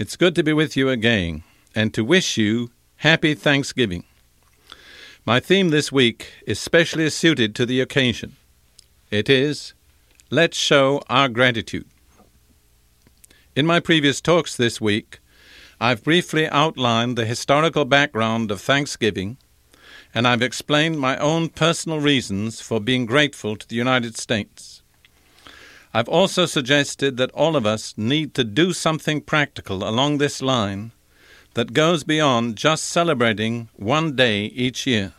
It's good to be with you again and to wish you happy Thanksgiving. My theme this week is specially suited to the occasion. It is Let's Show Our Gratitude. In my previous talks this week, I've briefly outlined the historical background of Thanksgiving, and I've explained my own personal reasons for being grateful to the United States. I've also suggested that all of us need to do something practical along this line that goes beyond just celebrating one day each year.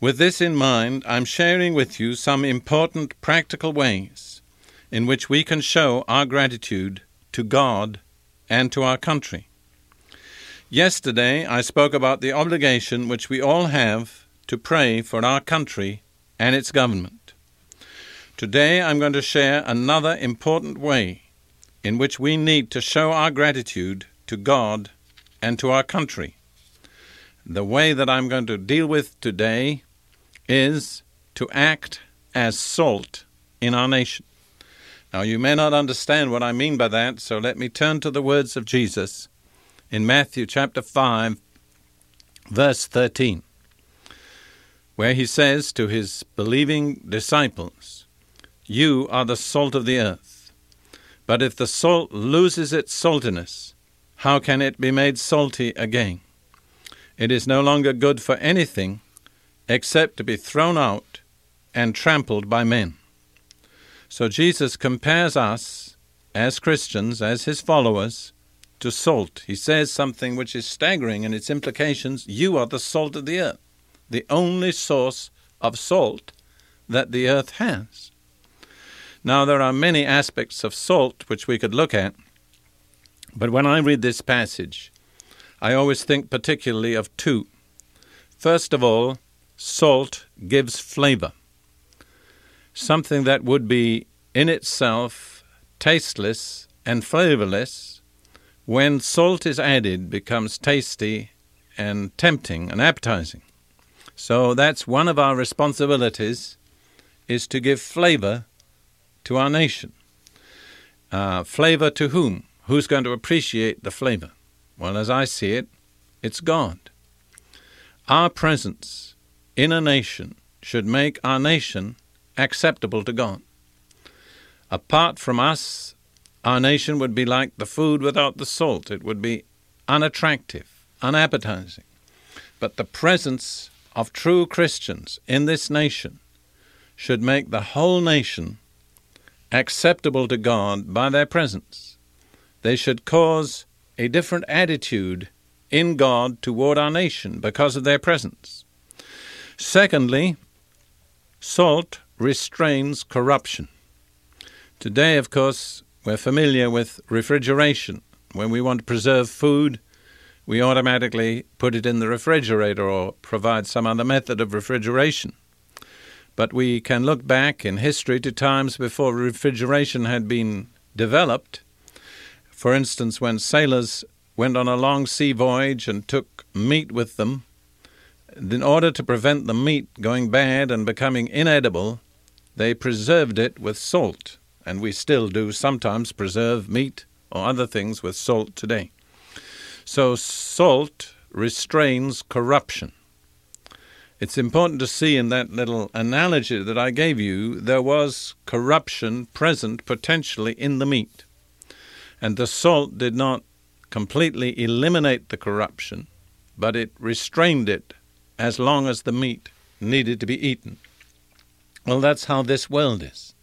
With this in mind, I'm sharing with you some important practical ways in which we can show our gratitude to God and to our country. Yesterday, I spoke about the obligation which we all have to pray for our country and its government. Today I'm going to share another important way in which we need to show our gratitude to God and to our country. The way that I'm going to deal with today is to act as salt in our nation. Now, you may not understand what I mean by that, so let me turn to the words of Jesus in Matthew chapter 5, verse 13, where he says to his believing disciples, you are the salt of the earth. But if the salt loses its saltiness, how can it be made salty again? It is no longer good for anything except to be thrown out and trampled by men. So Jesus compares us, as Christians, as his followers, to salt. He says something which is staggering in its implications. You are the salt of the earth, the only source of salt that the earth has. Now, there are many aspects of salt which we could look at, but when I read this passage, I always think particularly of two. First of all, salt gives flavor. Something that would be in itself tasteless and flavorless, when salt is added, becomes tasty and tempting and appetizing. So that's one of our responsibilities is to give flavor to our nation. Uh, flavor to whom? Who's going to appreciate the flavor? Well, as I see it, it's God. Our presence in a nation should make our nation acceptable to God. Apart from us, our nation would be like the food without the salt. It would be unattractive, unappetizing. But the presence of true Christians in this nation should make the whole nation acceptable to God by their presence. They should cause a different attitude in God toward our nation because of their presence. Secondly, salt restrains corruption. Today, of course, we're familiar with refrigeration. When we want to preserve food, we automatically put it in the refrigerator or provide some other method of refrigeration. But we can look back in history to times before refrigeration had been developed. For instance, when sailors went on a long sea voyage and took meat with them, in order to prevent the meat going bad and becoming inedible, they preserved it with salt, and we still do sometimes preserve meat or other things with salt today. So, salt restrains corruption. It's important to see in that little analogy that I gave you, there was corruption present potentially in the meat. And the salt did not completely eliminate the corruption, but it restrained it as long as the meat needed to be eaten. Well, that's how this world is.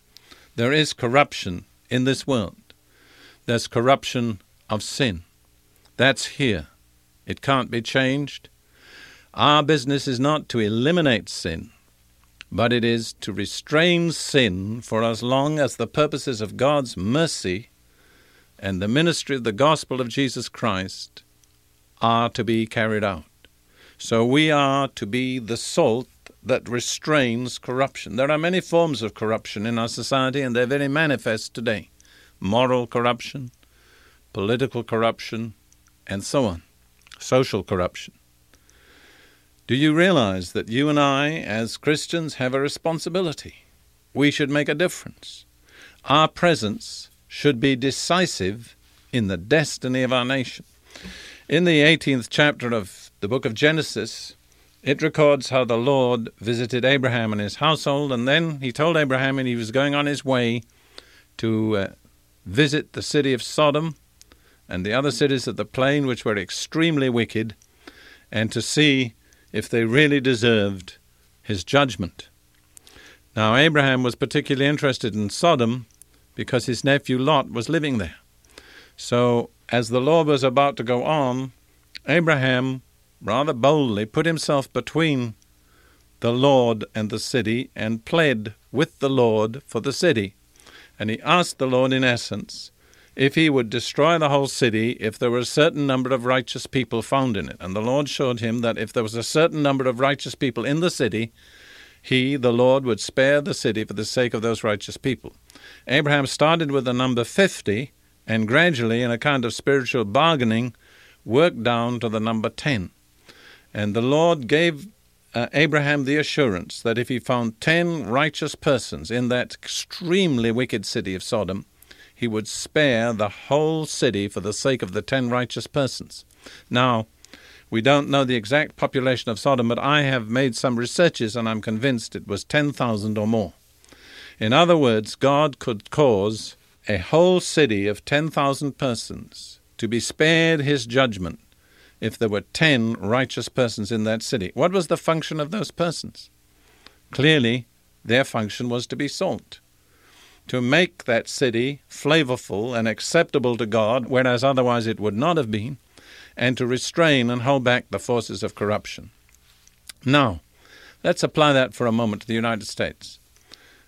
There is corruption in this world. There's corruption of sin. That's here. It can't be changed. Our business is not to eliminate sin. but it is to restrain sin for as long as the purposes of God's mercy and the ministry of the gospel of Jesus Christ are to be carried out. So we are to be the salt that restrains corruption. There are many forms of corruption in our society, and they're very manifest today moral corruption, political corruption, and so on, social corruption. Do you realize that you and I, as Christians, have a responsibility? We should make a difference. Our presence should be decisive in the destiny of our nation. In the 18th chapter of the book of Genesis, it records how the Lord visited Abraham and his household, and then he told Abraham and he was going on his way to uh, visit the city of Sodom and the other cities of the plain, which were extremely wicked, and to see if they really deserved his judgment. Now, Abraham was particularly interested in Sodom because his nephew Lot was living there. So, as the Lord was about to go on, Abraham rather boldly put himself between the Lord and the city and pled with the Lord for the city. And he asked the Lord, in essence, if he would destroy the whole city if there were a certain number of righteous people found in it. And the Lord showed him that if there was a certain number of righteous people in the city, he, the Lord, would spare the city for the sake of those righteous people. Abraham started with the number 50 and gradually, in a kind of spiritual bargaining, worked down to the number 10. And the Lord gave uh, Abraham the assurance that if he found ten righteous persons in that extremely wicked city of Sodom, he would spare the whole city for the sake of the ten righteous persons. Now, we don't know the exact population of Sodom, but I have made some researches and I'm convinced it was 10,000 or more. In other words, God could cause a whole city of 10,000 persons to be spared his judgment if there were 10 righteous persons in that city. What was the function of those persons? Clearly, their function was to be salt, to make that city flavorful and acceptable to God, whereas otherwise it would not have been, and to restrain and hold back the forces of corruption. Now, let's apply that for a moment to the United States.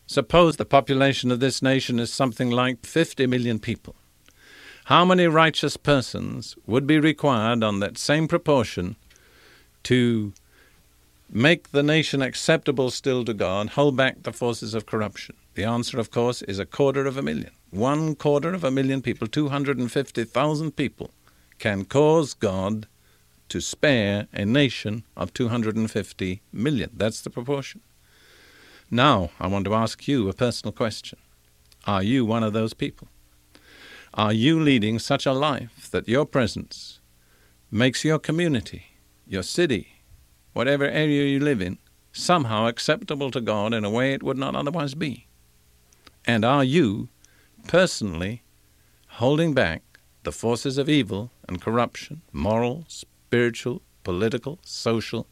Suppose the population of this nation is something like 50 million people. How many righteous persons would be required on that same proportion to make the nation acceptable still to God, hold back the forces of corruption? The answer, of course, is a quarter of a million. One quarter of a million people, 250,000 people, can cause God to spare a nation of 250 million. That's the proportion. Now, I want to ask you a personal question. Are you one of those people? Are you leading such a life that your presence makes your community, your city, whatever area you live in, somehow acceptable to God in a way it would not otherwise be? And are you personally holding back the forces of evil and corruption, moral, spiritual, political, social,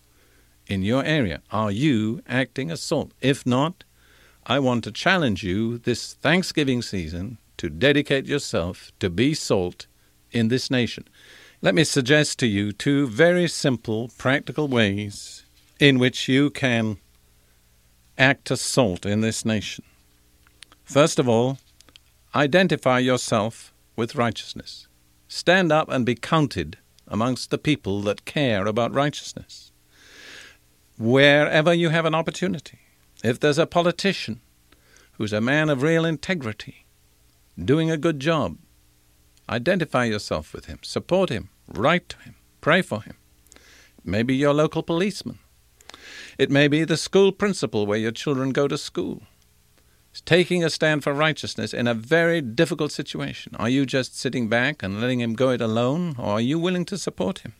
in your area? Are you acting as salt? If not, I want to challenge you this Thanksgiving season to dedicate yourself to be salt in this nation. Let me suggest to you two very simple, practical ways in which you can act as salt in this nation. First of all, identify yourself with righteousness. Stand up and be counted amongst the people that care about righteousness. Wherever you have an opportunity, if there's a politician who's a man of real integrity, doing a good job. Identify yourself with him, support him, write to him, pray for him. Maybe your local policeman. It may be the school principal where your children go to school. It's taking a stand for righteousness in a very difficult situation. Are you just sitting back and letting him go it alone, or are you willing to support him?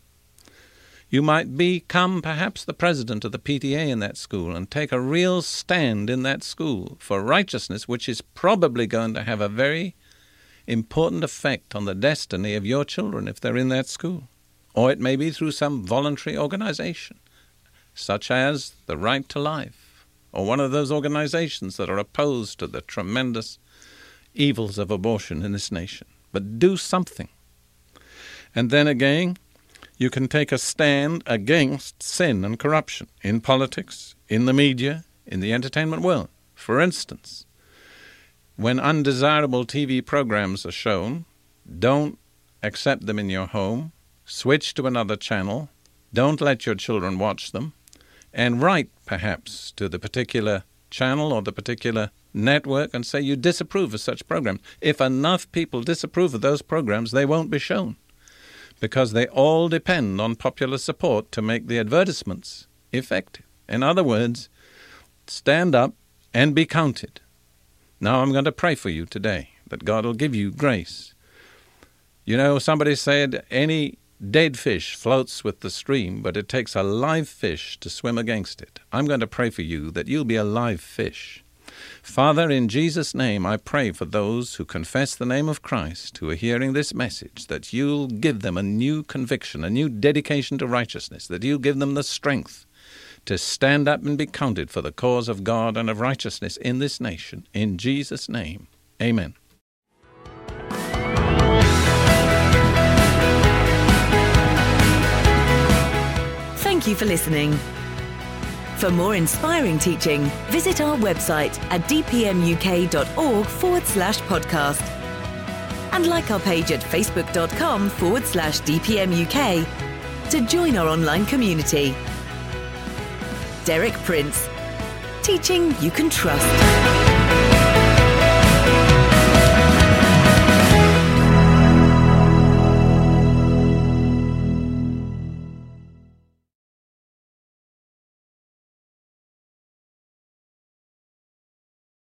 You might become perhaps the president of the PTA in that school and take a real stand in that school for righteousness, which is probably going to have a very important effect on the destiny of your children if they're in that school. Or it may be through some voluntary organization, such as the Right to Life, or one of those organizations that are opposed to the tremendous evils of abortion in this nation. But do something. And then again, you can take a stand against sin and corruption in politics, in the media, in the entertainment world. For instance, when undesirable TV programs are shown, don't accept them in your home, switch to another channel, don't let your children watch them, and write perhaps to the particular channel or the particular network and say you disapprove of such programs. If enough people disapprove of those programs, they won't be shown because they all depend on popular support to make the advertisements effective. In other words, stand up and be counted. Now I'm going to pray for you today that God will give you grace. You know, somebody said any dead fish floats with the stream, but it takes a live fish to swim against it. I'm going to pray for you that you'll be a live fish. Father, in Jesus' name, I pray for those who confess the name of Christ, who are hearing this message, that you'll give them a new conviction, a new dedication to righteousness, that you'll give them the strength to stand up and be counted for the cause of God and of righteousness in this nation. In Jesus' name, amen. Thank you for listening. For more inspiring teaching, visit our website at dpmuk.org forward slash podcast. And like our page at facebook.com forward slash dpmuk to join our online community. Derek Prince, teaching you can trust.